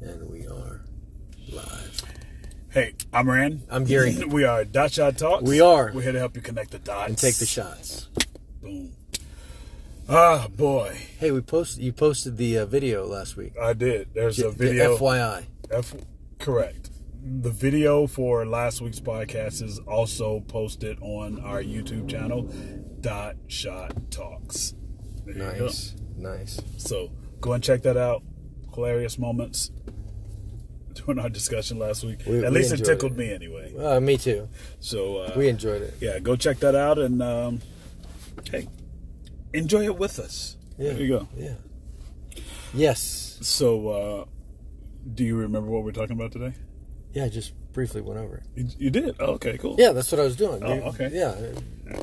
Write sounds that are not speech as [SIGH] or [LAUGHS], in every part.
And we are live. Hey, I'm Rand. I'm Gary. we are Dot Shot Talks. We are. We're here to help you connect the dots And take the shots. Boom. Ah, boy, Hey, we posted. You posted the uh, video last week. I did. There's The a video. FYI. F, correct. The video for last week's podcast is also posted on our YouTube channel, Dot Shot Talks. There. Nice, nice. So go and check that out. Hilarious moments [LAUGHS] during our discussion last week. We- At we least it tickled it. me anyway. Uh, me too. So uh, We enjoyed it. yeah, go check that out and um, hey, enjoy it with us. Yeah. There you go. Yeah. Yes. So, uh, do you remember what we're talking about today? Yeah. I just briefly went over it. You, you did. Oh, okay, cool. Yeah, that's what I was doing. Oh, okay. Yeah. Uh,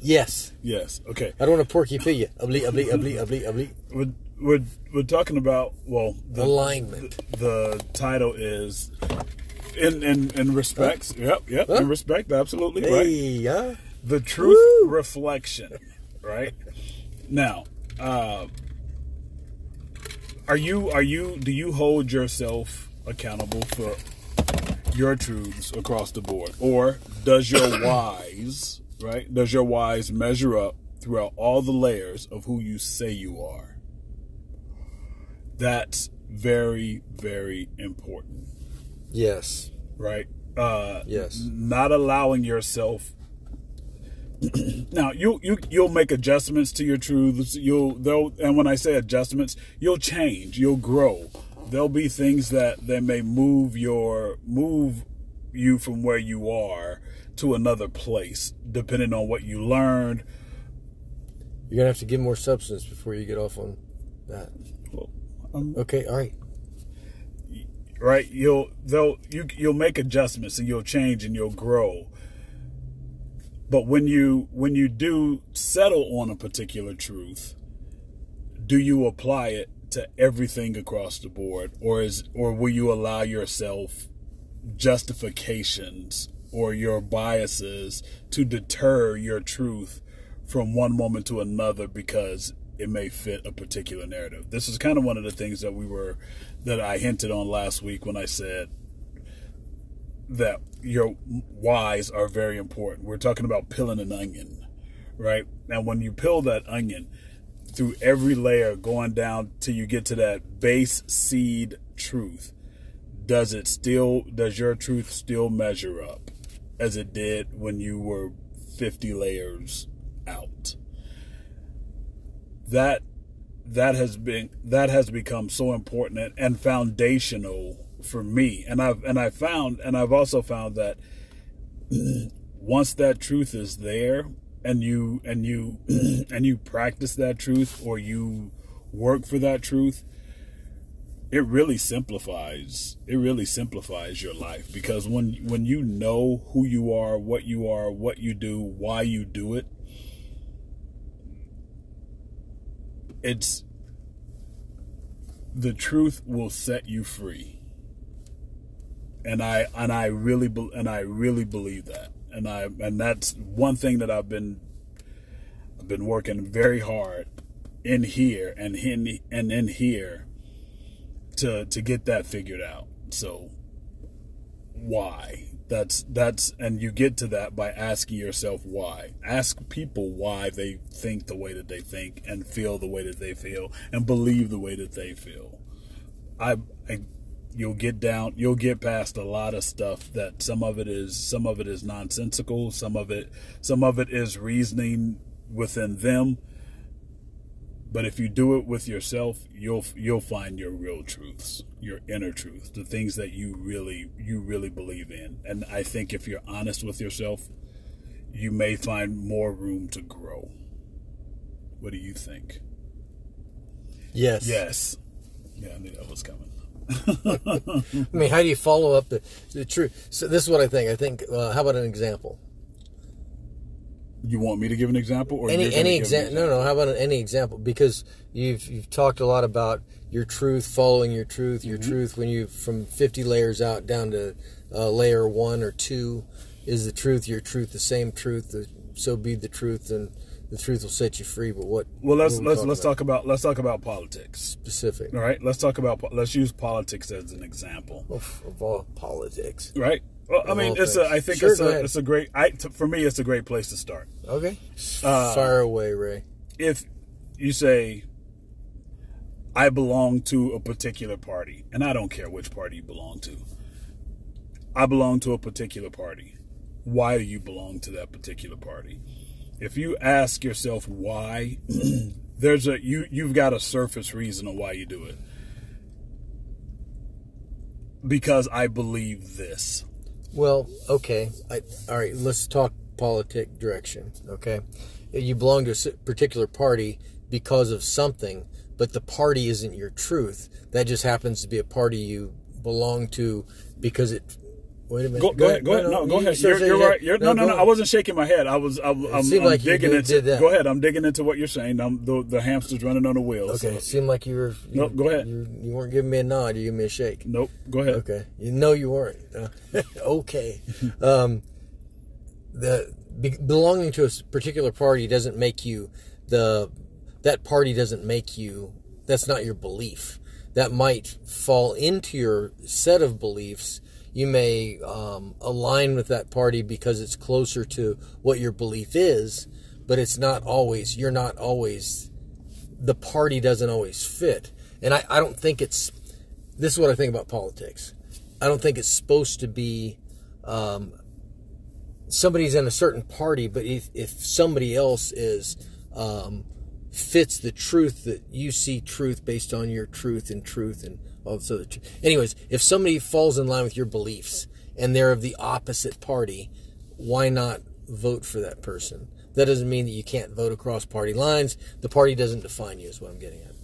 Yes. yes. Okay. I don't want to porky pig you. Ugly, ugly, ugly, ugly, ugly. We're, we're we're talking about well the Alignment. the title is in in in respects. Yep. Yep. Huh? In respect, absolutely right. yeah. the truth Woo! reflection right now uh are you are you do you hold yourself accountable for your truths across the board or does your whys right does your whys measure up throughout all the layers of who you say you are that's very very important Yes. right? Uh, Yes. Not allowing yourself. [CLEARS THROAT] now you you you'll make adjustments to your truths. You'll they'll and when I say adjustments, you'll change. You'll grow. There'll be things that that may move your move you from where you are to another place, depending on what you learned. You're gonna have to give more substance before you get off on that. Well, um, Okay. All right. right you'll they'll you you'll make adjustments and you'll change and you'll grow but when you when you do settle on a particular truth do you apply it to everything across the board or is or will you allow yourself justifications or your biases to deter your truth from one moment to another because it may fit a particular narrative. This is kind of one of the things that we were that I hinted on last week when I said that your whys are very important. We're talking about peeling an onion, right? And when you peel that onion through every layer going down till you get to that base seed truth, does it still does your truth still measure up as it did when you were 50 layers out? That that has been that has become so important and, foundational for me. And I've and I found and I've also found that [CLEARS THROAT] once that truth is there and you and you [CLEARS THROAT] and you practice that truth or you work for that truth it really simplifies it really simplifies your life because when when you know who you are what you are what you do why you do it it's the truth will set you free. And i and i really and i really believe that. And i and that's one thing that i've been i've been working very hard in here and in and in here to to get that figured out. So why? That's that's and you get to that by asking yourself why. Ask people why they think the way that they think and feel the way that they feel and believe the way that they feel. I, I you'll get down you'll get past a lot of stuff that some of it is some of it is nonsensical some of it some of it is reasoning within them but if you do it with yourself you'll you'll find your real truths your inner truths the things that you really you really believe in and i think if you're honest with yourself you may find more room to grow what do you think Yes. yes yeah i knew that was coming [LAUGHS] I mean, how do you follow up the the truth? So this is what I think. I think. Uh, how about an example? You want me to give an example or Any any example? No, no. How about any example? Because you've you've talked a lot about your truth, following your truth, your truth. When you from fifty layers out down to uh, layer one or two, is the truth your truth the same truth? The, so be the truth, and the truth will set you free. But what? Well, let's we let's let's about? talk about let's talk about politics. specific All right, let's talk about let's use politics as an example. of, of all politics. Right. Well, I mean, it's a. I think Sure, it's a. It's a great. I t- for me, it's a great place to start. Okay, Uh, fire away, Ray. If you say, "I belong to a particular party," and I don't care which party you belong to, I belong to a particular party. Why do you belong to that particular party? If you ask yourself why, [CLEARS THROAT] there's a you you've got a surface reason on why you do it. Because I believe this. Well, okay. I, all right, let's talk politic direction. Okay, you belong to a particular party because of something, but the party isn't your truth. That just happens to be a party you belong to because it. Wait a minute. Go, go ahead. Go ahead. No, go ahead. You're, you're right. You're, no, no, go no. I wasn't shaking my head. I was. I'm, I'm, I'm like digging into. Go ahead. I'm digging into what you're saying. I'm, the the hamster's running on the wheel. Okay, so- it seemed like you were. You, Nope, go ahead. You, you weren't giving me a nod. You gave me a shake. Nope. Go ahead. Okay, you know you weren't. Uh, [LAUGHS] okay, [LAUGHS] um, the be, belonging to a particular party doesn't make you the that party doesn't make you. That's not your belief. That might fall into your set of beliefs. You may um, align with that party because it's closer to what your belief is, but it's not always. You're not always. The party doesn't always fit, and I, I don't think it's this is what I think about politics. I don't think it's supposed to be um, somebody's in a certain party, but if, if somebody else is um, fits the truth that you see truth based on your truth and truth and all this other. Tr- Anyways, if somebody falls in line with your beliefs and they're of the opposite party, why not vote for that person? That doesn't mean that you can't vote across party lines. The party doesn't define you, is what I'm getting at.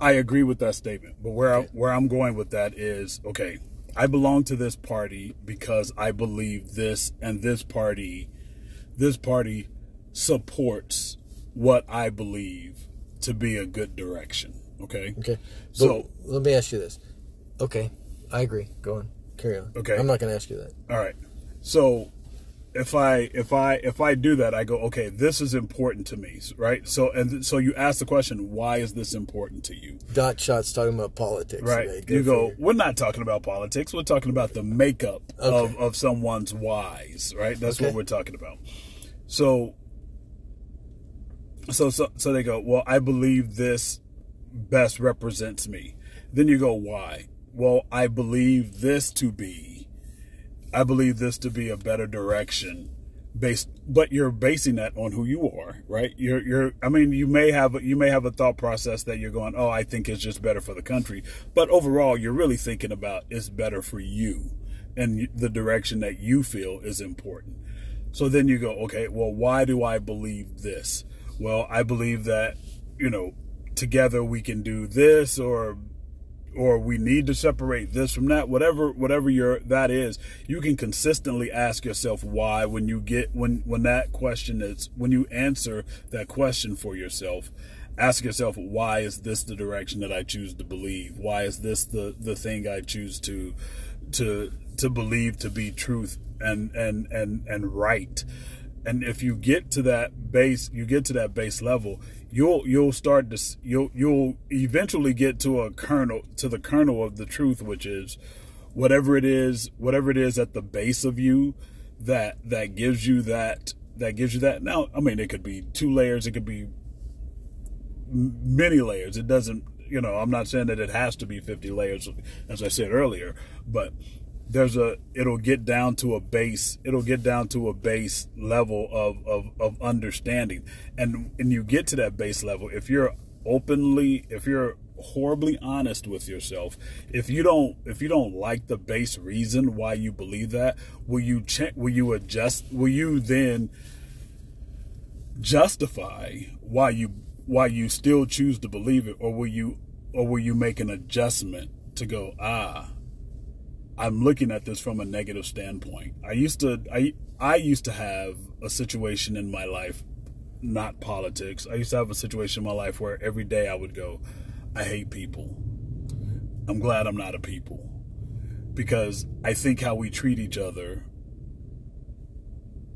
I agree with that statement, but where I, where I'm going with that is okay. I belong to this party because I believe this, and this party, this party supports what I believe to be a good direction. Okay. Okay. So- But let me ask you this. Okay, I agree. Go on. Carry on. Okay. I'm not going to ask you that. All right. So if I if I if I do that, I go, okay, this is important to me, right? So and so you ask the question, why is this important to you? Dot shots talking about politics. Right. you go, we're not talking about politics. We're talking about the makeup of, of someone's whys, right? That's Okay. what we're talking about. So, so, so, so they go, well, I believe this best represents me. Then you go, why? Well, I believe this to be, I believe this to be a better direction based, but you're basing that on who you are, right? You're, you're, I mean, you may have, you may have a thought process that you're going, oh, I think it's just better for the country. But overall, you're really thinking about it's better for you and the direction that you feel is important. So then you go, okay, well, why do I believe this? Well, I believe that, you know, together we can do this or or we need to separate this from that. Whatever whatever your that is you can consistently ask yourself why when you get when when that question is when you answer that question for yourself ask yourself why is this the direction that I choose to believe? Why is this the the thing I choose to to to believe to be truth and and and and right and if you get to that base you get to that base level you'll you'll start to you'll you'll eventually get to a kernel to the kernel of the truth which is whatever it is whatever it is at the base of you that that gives you that that gives you that. Now i mean it could be two layers it could be many layers. It doesn't you know i'm not saying that it has to be 50 layers as i said earlier but there's a it'll get down to a base it'll get down to a base level of of, of understanding. And and you get to that base level if you're openly if you're horribly honest with yourself if you don't if you don't like the base reason why you believe that will you check will you adjust will you then justify why you why you still choose to believe it? Or will you or will you make an adjustment to go ah I'm looking at this from a negative standpoint. I used to I I used to have a situation in my life, not politics. I used to have a situation in my life where every day I would go, I hate people. I'm glad I'm not a people. Because I think how we treat each other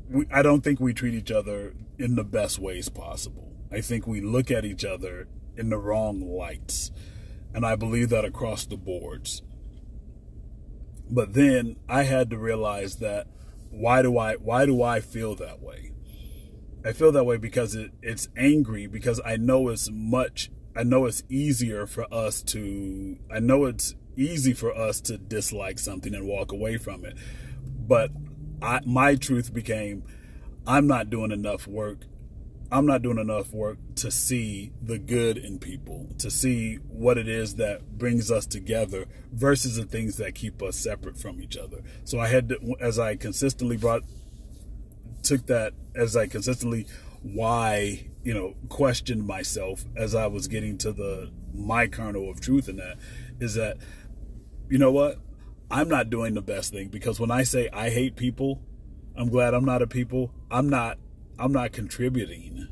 we, I don't think we treat each other in the best ways possible. I think we look at each other in the wrong lights. And I believe that across the boards. But then I had to realize that why do I why do I feel that way? I feel that way because it, it's angry because I know it's much I know it's easier for us to I know it's easy for us to dislike something and walk away from it. But I, my truth became I'm not doing enough work. I'm not doing enough work to see the good in people, to see what it is that brings us together versus the things that keep us separate from each other. So I had to, as I consistently brought, took that, as I consistently why, you know, questioned myself as I was getting to the, my kernel of truth in that, is that, you know what? I'm not doing the best thing because when I say I hate people, I'm glad I'm not a people. I'm not I'm not contributing.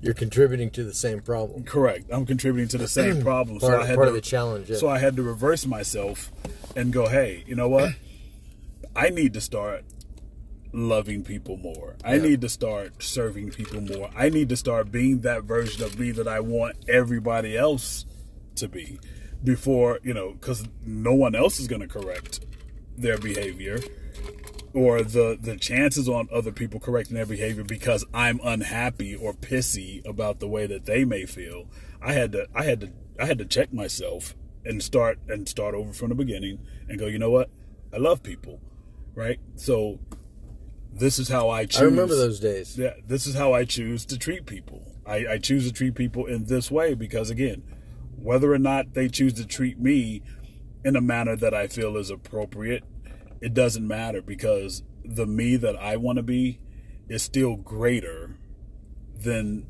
You're contributing to the same problem. Correct. I'm contributing to the same [CLEARS THROAT] problem. part, so I had part to, of the challenge. Yeah. So I had to reverse myself and go, hey, you know what? I need to start loving people more. I Yeah. need to start serving people more. I need to start being that version of me that I want everybody else to be before, you know, because no one else is going to correct their behavior or the the chances on other people correcting their behavior because I'm unhappy or pissy about the way that they may feel. I had to I had to I had to check myself and start and start over from the beginning and go, you know what? I love people. Right? So this is how I choose I remember those days. yeah, this is how I choose to treat people. I, I choose to treat people in this way because, again, whether or not they choose to treat me in a manner that I feel is appropriate, it doesn't matter because the me that I want to be is still greater than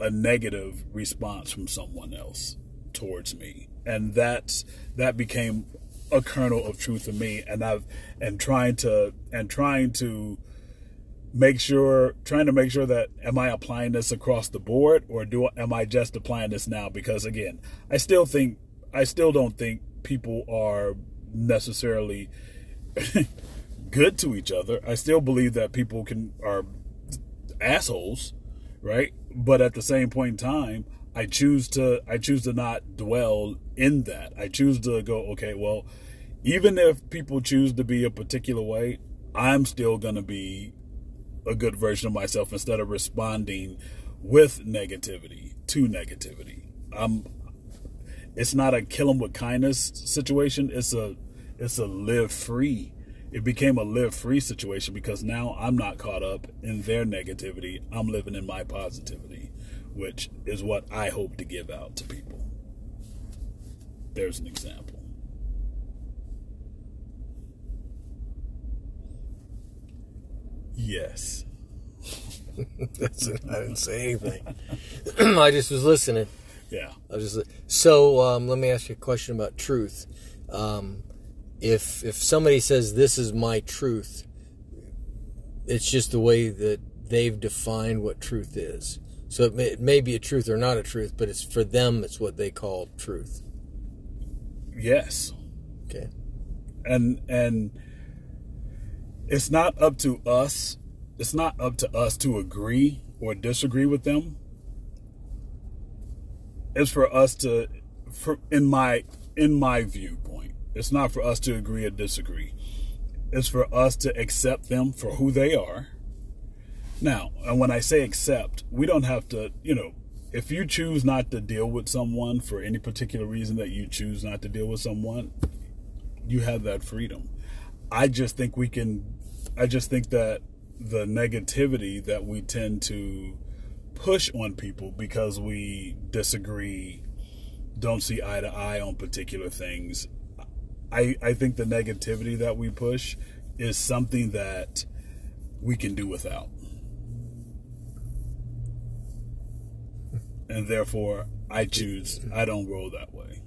a negative response from someone else towards me. And that's that became a kernel of truth in me and I've and trying to and trying to make sure trying to make sure that am I applying this across the board or do am I just applying this now because again I still think I still don't think people are necessarily [LAUGHS] good to each other. I still believe that people can are assholes right? But at the same point in time I choose to I choose to not dwell in that. I choose to go okay well even if people choose to be a particular way I'm still going to be a good version of myself instead of responding with negativity to negativity. Um, it's not a kill them with kindness situation. It's a it's a live free. It became a live free situation because now I'm not caught up in their negativity. I'm living in my positivity, which is what I hope to give out to people. There's an example. Yes. That's [LAUGHS] it. I didn't say anything. [CLEARS THROAT] I just was listening. Yeah. I was just so. Um, let me ask you a question about truth. Um, if if somebody says this is my truth, it's just the way that they've defined what truth is. So it may, it may be a truth or not a truth, but it's for them. It's what they call truth. Yes. Okay. and and it's not up to us it's not up to us to agree or disagree with them it's for us to for in my in my viewpoint it's not for us to agree or disagree it's for us to accept them for who they are now and when i say accept we don't have to you know if you choose not to deal with someone for any particular reason that you choose not to deal with someone you have that freedom. I just think we can, I just think that the negativity that we tend to push on people because we disagree, don't see eye to eye on particular things. I, I think the negativity that we push is something that we can do without. And therefore, I choose, I don't roll that way.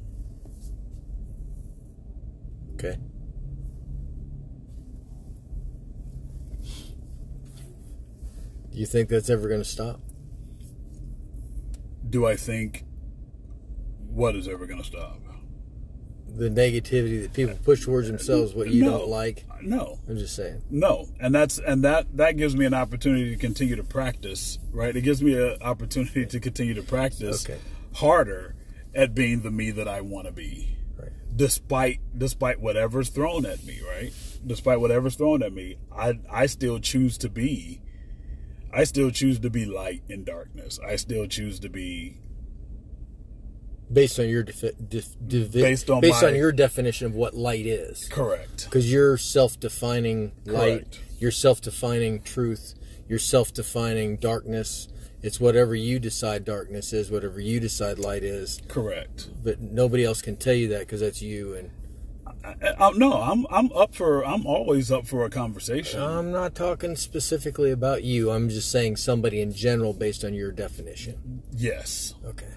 Okay. Do you think that's ever going to stop? Do I think what is ever going to stop? the negativity that people push towards themselves, what you No. don't like. No, I'm just saying. no, and that's and that that gives me an opportunity to continue to practice. Right, it gives me an opportunity to continue to practice Okay. harder at being the me that I want to be. Right. despite despite whatever's thrown at me, right? Despite whatever's thrown at me, I I still choose to be I still choose to be light in darkness. I still choose to be Based on your defi- def- devi- Based on based my- on your definition of what light is, correct. because you're self-defining light, Correct. you're self-defining truth, you're self-defining darkness. It's whatever you decide darkness is, whatever you decide light is. Correct. But nobody else can tell you that because that's you. And I, I, no, I'm I'm up for I'm always up for a conversation. I'm not talking specifically about you. I'm just saying somebody in general based on your definition. yes. Okay.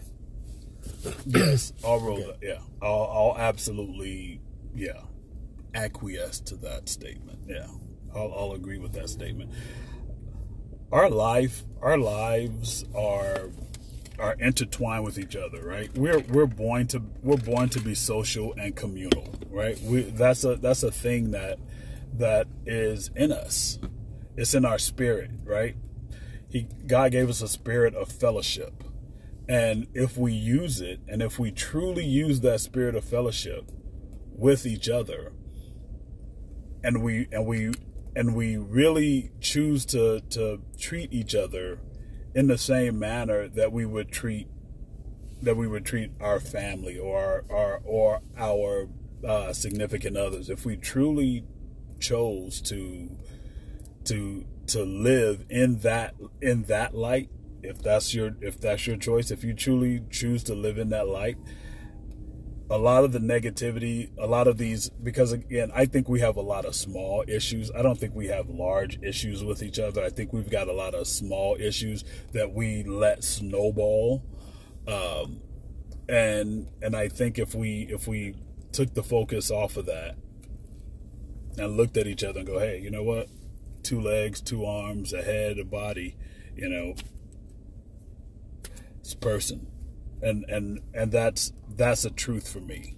Yes. I'll roll that. Yeah. I'll, I'll absolutely yeah acquiesce to that statement. Yeah. I'll, I'll agree with that statement. Our life, our lives are are intertwined with each other, right? We're we're born to we're born to be social and communal, right? We that's a that's a thing that that is in us. It's in our spirit, right? He God gave us a spirit of fellowship. And if we use it and if we truly use that spirit of fellowship with each other and we and we and we really choose to to treat each other in the same manner that we would treat that we would treat our family or our or our uh, significant others. If we truly chose to to to live in that in that light if that's your if that's your choice if you truly choose to live in that light a lot of the negativity a lot of these because again i think we have a lot of small issues. I don't think we have large issues with each other. I think we've got a lot of small issues that we let snowball. Um, and and i think if we if we took the focus off of that and looked at each other and go hey you know what? Two legs two arms a head a body you know it's a person and and and that's that's a truth for me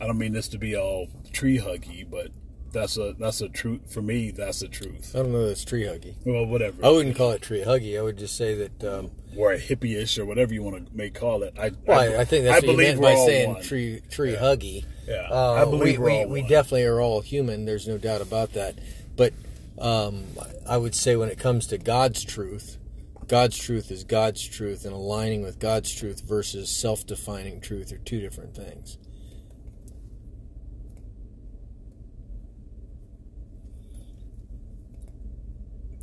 i don't mean this to be all tree huggy but that's a that's a truth for me that's a truth I don't know. That's tree huggy. well whatever I wouldn't call it tree huggy. I would just say that. Um, or a hippie-ish or whatever you want to may call it i well, I, I think that's what you believe meant by saying one. tree tree huggy. Yeah, Uh, I believe we, we're we, we definitely are all human. There's no doubt about that. But um, I would say when it comes to God's truth, God's truth is God's truth, and aligning with God's truth versus self-defining truth are two different things.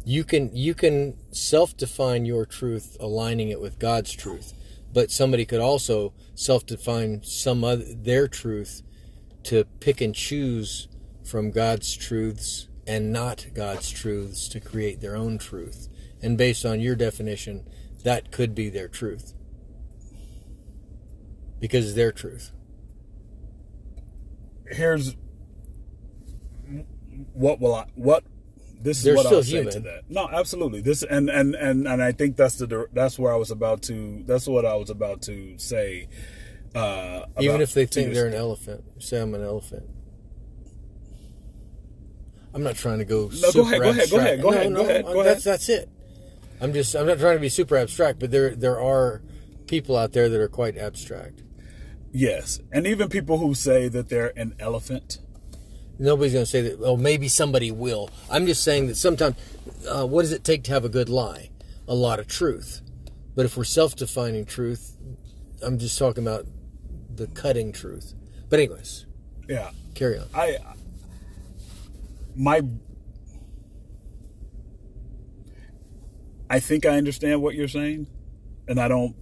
You can you can self-define your truth, aligning it with God's truth, but somebody could also self-define some other their truth to pick and choose from God's truths and not God's truths to create their own truth. And based on your definition, that could be their truth. Because it's their truth. here's what will I what this is They're what still I'll say human. to that. No, absolutely. This and and and and I think that's the that's where I was about to that's what I was about to say. Uh, Even if they think they're an elephant. Say I'm an elephant. I'm not trying to go go super ahead, go ahead, go ahead, go No, ahead, no, go ahead, that's ahead. that's it. I'm just I'm not trying to be super abstract, but there there are people out there that are quite abstract. yes, and even people who say that they're an elephant. Nobody's going to say that. Oh, maybe somebody will. I'm just saying that sometimes, uh, what does it take to have a good lie? A lot of truth. But if we're self-defining truth, I'm just talking about the cutting truth. But anyways, Yeah, carry on. I my I think I understand what you're saying, and I don't.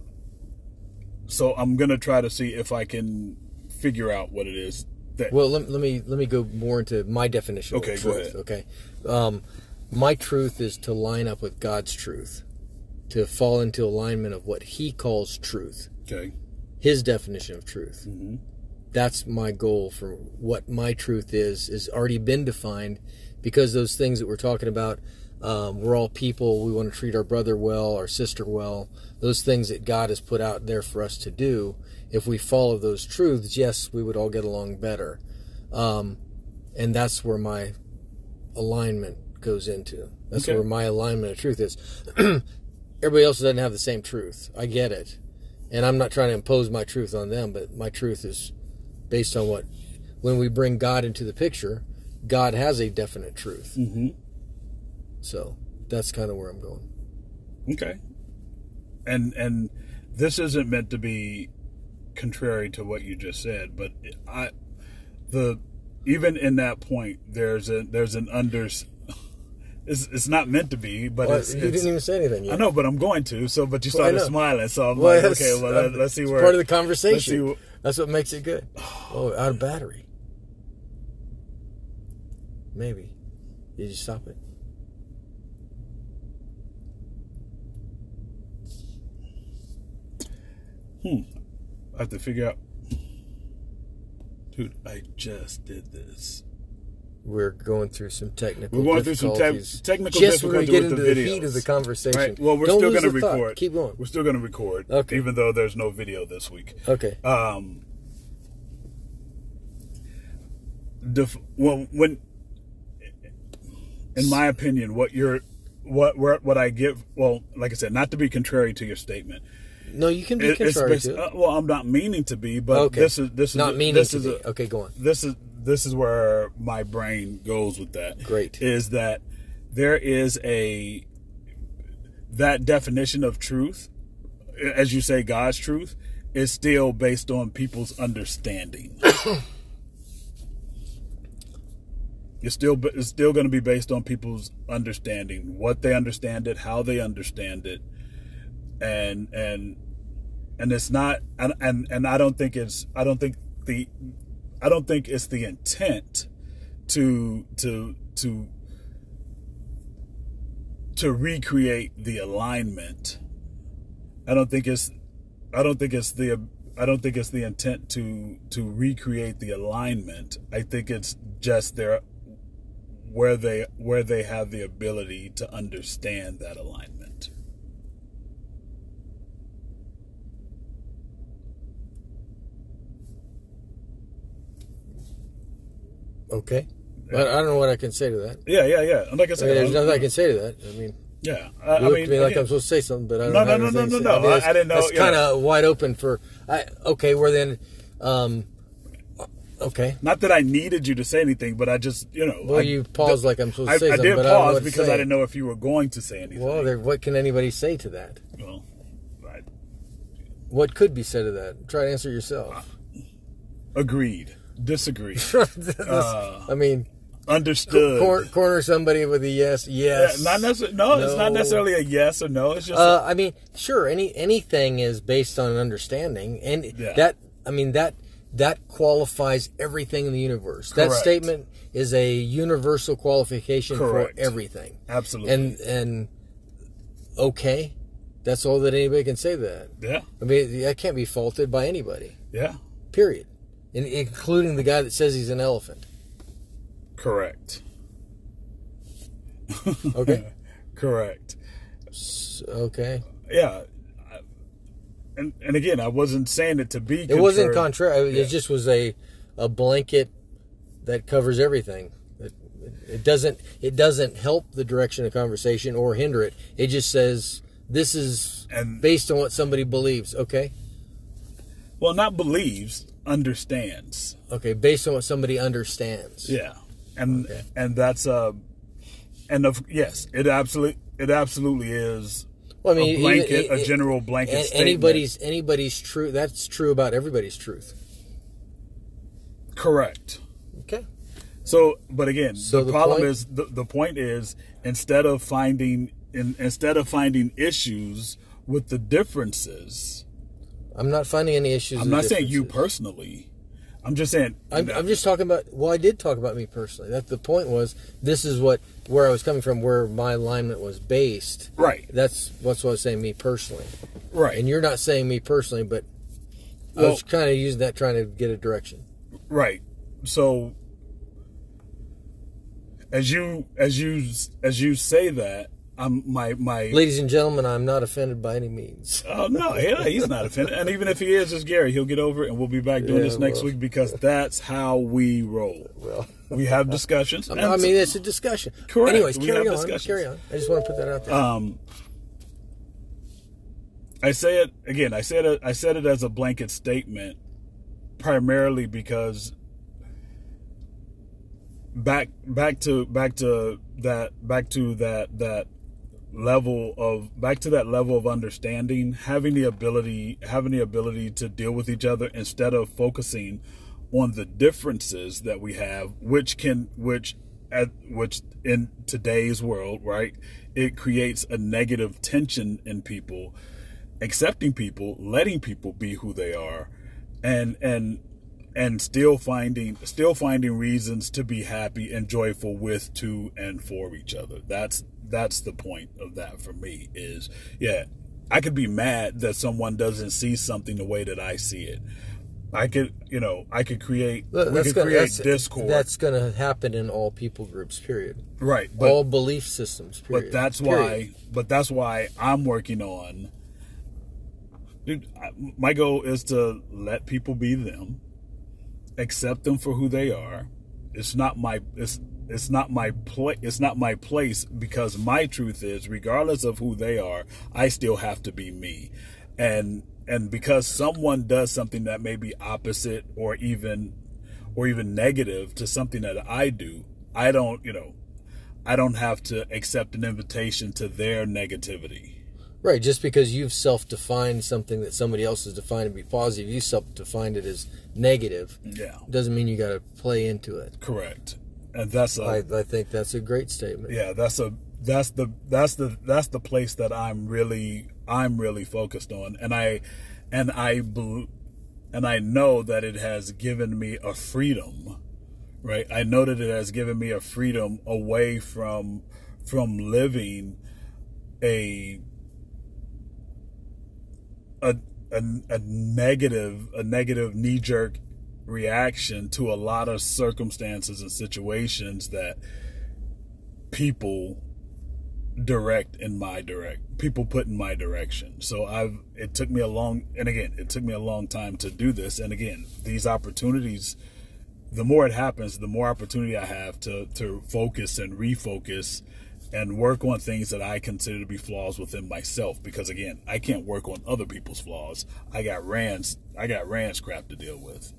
So I'm gonna try to see if I can figure out what it is that. Well, let, let me let me go more into my definition Okay, of go ahead. Okay, um, my truth is to line up with God's truth, to fall into alignment of what He calls truth. okay. his definition of truth. Mm-hmm. That's my goal for what my truth is, is already been defined because those things that we're talking about, Um, we're all people. We want to treat our brother well, our sister well. Those things that God has put out there for us to do. If we follow those truths, yes, we would all get along better. Um, and that's where my alignment goes into. That's Okay. where my alignment of truth is. [CLEARS THROAT] Everybody else doesn't have the same truth. I get it. And I'm not trying to impose my truth on them, but my truth is based on what, when we bring God into the picture, God has a definite truth. Mm-hmm. So that's kind of where I'm going. Okay. And and this isn't meant to be contrary to what you just said, but I the even in that point there's a there's an under [LAUGHS] it's, it's not meant to be, but Well, it's, you it's didn't even say anything yet. I know, but I'm going to. So, but you started know. smiling, so I'm Well, like, okay, well, let, let's see it's where part of the Let's see. conversation. That's what makes it good. Oh, out of battery. Maybe. Did you stop it? Hmm. I have to figure out. Dude, I just did this. We're going through some technical. Issues. We're going through some te- difficulties. technical Just when we get into the the, heat of the conversation. Right. Well, we're Don't still going to the thought. record. Keep going. We're still going to record, Okay. even though there's no video this week. Okay. Um, def- well, when, in my opinion, what you're, what what what I give, well, like I said, not to be contrary to your statement, No, you can be it- contrary to uh, well, I'm not meaning to be, but okay. this is this is not meaning this to is be. a, okay, go on. this is this is where my brain goes with that. Great. Is that there is a that definition of truth, as you say, God's truth, is still based on people's understanding. [COUGHS] it's still it's still going to be based on people's understanding, what they understand it, how they understand it, and and and it's not and and, and I don't think it's I don't think the I don't think it's the intent to to to to recreate the alignment. I don't think it's I don't think it's the I don't think it's the intent to to recreate the alignment. I think it's just their where they where they have the ability to understand that alignment. Okay. But I don't know what I can say to that. Yeah, yeah, yeah. And like I I said, mean, there's nothing I can say to that. I mean, yeah. I, you I mean, me like again, I'm supposed to say something, but I don't know. No, no, no, no, no, no. I- I didn't know, It's kind of wide open for. I okay. Well then, um, okay. Not that I needed you to say anything, but I just, you know. Well, I, you paused like I'm supposed to say I something, did but I pause because. I didn't know if you were going to say anything. Well, there, what can anybody say to that? Well, I What could be said to that? Try to answer yourself. agreed, disagreed, [LAUGHS] This- Uh, I mean, understood. cor- corner somebody with a yes, Yeah, yes. not necessarily. No, it's not necessarily a yes or no. It's just Uh, I mean, sure. Any anything is based on an understanding, and Yeah. that I mean that that qualifies everything in the universe. That statement is a universal qualification Correct. for everything. absolutely. And and okay, that's all that anybody can say. That yeah, I mean, that can't be faulted by anybody. yeah, Period, in, including the guy that says he's an elephant. correct, Okay, [LAUGHS] correct. S- okay. Yeah, and and again, I wasn't saying it to be. It wasn't contrary. contrary. Yeah. It just was a a blanket that covers everything. It, it doesn't it doesn't help the direction of conversation or hinder it. It just says this is And- based on what somebody believes. Okay, Well, not believes, understands. okay, based on what somebody understands. Yeah, and Okay. and that's uh, and of yes, it absolutely it absolutely is Well, I mean, a blanket, even- a general blanket statement. anybody's anybody's true. That's true about everybody's truth. correct. Okay. So, but again, So the, the problem point- is the, the point is instead of finding in, instead of finding issues with the differences, I'm not finding any issues. I'm not saying you personally. I'm just saying. I'm, I'm just talking about. Well, I did talk about me personally. That the point was. This is what where I was coming from, where my alignment was based. right, That's what's what I was saying. Me personally, right, and you're not saying me personally, but I Well- was kind of using that trying to get a direction. right. So as you as you as you say that, I'm my my Ladies and gentlemen, I'm not offended by any means. Oh no, yeah, he's not offended. And even if he is, it's Gary. He'll get over it, and we'll be back doing Yeah, this next well. week because that's how we roll. Well, We have discussions. I and mean, it's a discussion. Correct. Anyways, We carry on. Carry on. I just want to put that out there. um, I say it again. I said it. I said it as a blanket statement, primarily because back back to back to that back to that that level of back to that level of understanding having the ability having the ability to deal with each other instead of focusing on the differences that we have which can which at which in today's world right it creates a negative tension in people accepting people letting people be who they are and and and still finding still finding reasons to be happy and joyful with to and for each other. That's that's the point of that for me is yeah i could be mad that someone doesn't see something the way that i see it i could you know i could create Look, we that's could gonna, create that's, discord That's going to happen in all people groups. Period. right but all belief systems. Period. but that's Period. why but that's why i'm working on dude my goal is to let people be them accept them for who they are it's not my it's it's not my place it's not my place because my truth is regardless of who they are i still have to be me. And and because someone does something that may be opposite or even or even negative to something that i do i don't you know i don't have to accept an invitation to their negativity. Right, just because you've self-defined something that somebody else has defined to be positive, you self-defined it as negative, yeah. doesn't mean you got to play into it. correct and that's a I, I think that's a great statement. yeah that's a that's the that's the that's the place that i'm really i'm really focused on and i and i and i know that it has given me a freedom right i know that it has given me a freedom away from from living a a a, a negative a negative knee jerk reaction to a lot of circumstances and situations that people direct in my direct people put in my direction. So i've it took me a long and again it took me a long time to do this. And again these opportunities the more it happens the more opportunity i have to to focus and refocus and work on things that i consider to be flaws within myself. Because again i can't work on other people's flaws. I got rand's i got rand's crap to deal with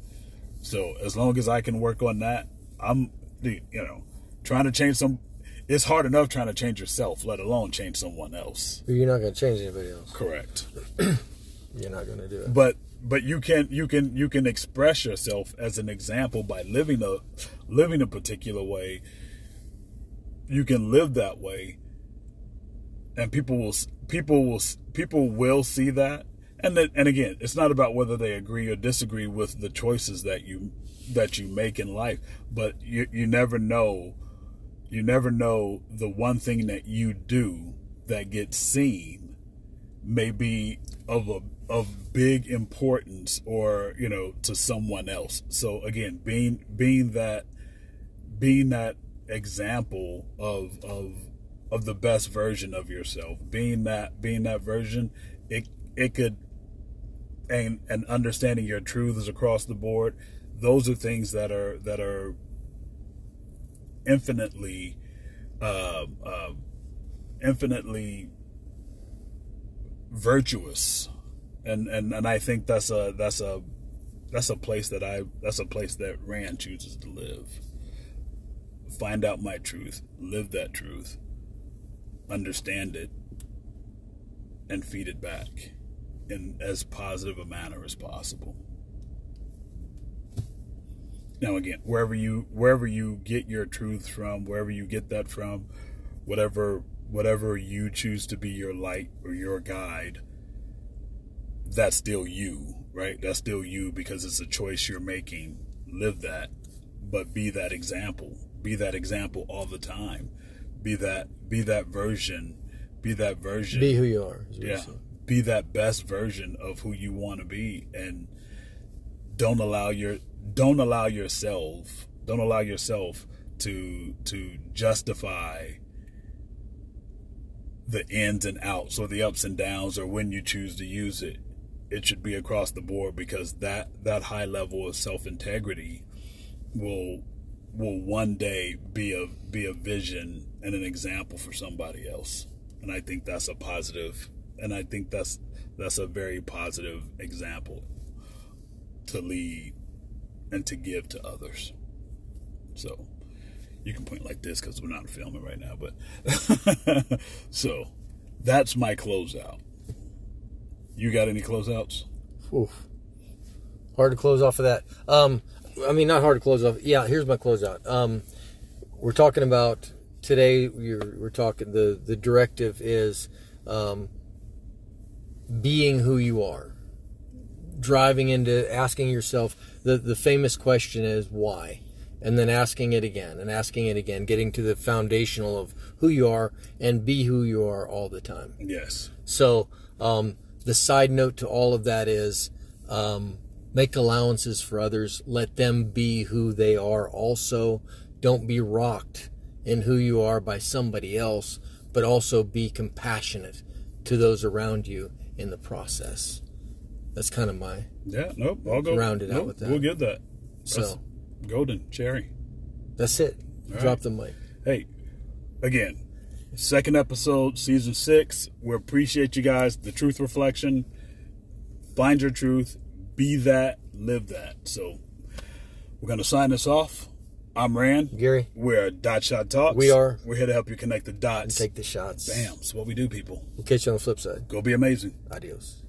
so as long as I can work on that, I'm, you know, trying to change some. It's hard enough trying to change yourself, let alone change someone else. You're not going to change anybody else. Correct. [CLEARS THROAT] You're not going to do it. But but you can you can you can express yourself as an example by living a living a particular way. You can live that way, and people will people will people will see that and then, and again, it's not about whether they agree or disagree with the choices that you that you make in life, but you you never know you never know the one thing that you do that gets seen may be of a of big importance or you know to someone else. So again, being being that being that example of of of the best version of yourself, being that being that version, it it could and and understanding your truths across the board those are things that are that are infinitely uh, uh, infinitely virtuous. And, and and I think that's a that's a that's a place that I that's a place that Rand chooses to live. Find out my truth live that truth understand it and feed it back in as positive a manner as possible. Now again, wherever you wherever you get your truth from, wherever you get that from, whatever whatever you choose to be your light or your guide, that's still you, right? That's still you because it's a choice you're making. Live that, but be that example. Be that example all the time. Be that be that version. Be that version. Be who you are. Yeah. saying. Be that best version of who you want to be and don't allow your don't allow yourself don't allow yourself to to justify the ins and outs or the ups and downs or when you choose to use it. It should be across the board because that that high level of self integrity will will one day be a be a vision and an example for somebody else. And i think that's a positive and i think that's that's a very positive example to lead and to give to others so you can point like this because we're not filming right now but [LAUGHS] so that's my closeout you got any closeouts Oof. Hard to close off of that. Um, I mean, not hard to close off. Yeah, here's my closeout. Um, we're talking about today. We're, we're talking the the directive is um, being who you are. Driving into asking yourself the the famous question is why, and then asking it again and asking it again, getting to the foundational of who you are and be who you are all the time. yes So um, the side note to all of that is um, make allowances for others. Let them be who they are. Also, don't be rocked in who you are by somebody else, but also be compassionate to those around you in the process. That's kind of my yeah nope i'll go Round it out with that. we'll get that so. That's golden cherry That's it. All Drop right. the mic. hey again second episode season six we appreciate you guys the truth reflection find your truth be that live that so we're gonna sign this off i'm rand Gary, we're dot shot talks We are. we're here to help you connect the dots And take the shots. bam it's what we do people We'll catch you on the flip side. go be amazing Adios.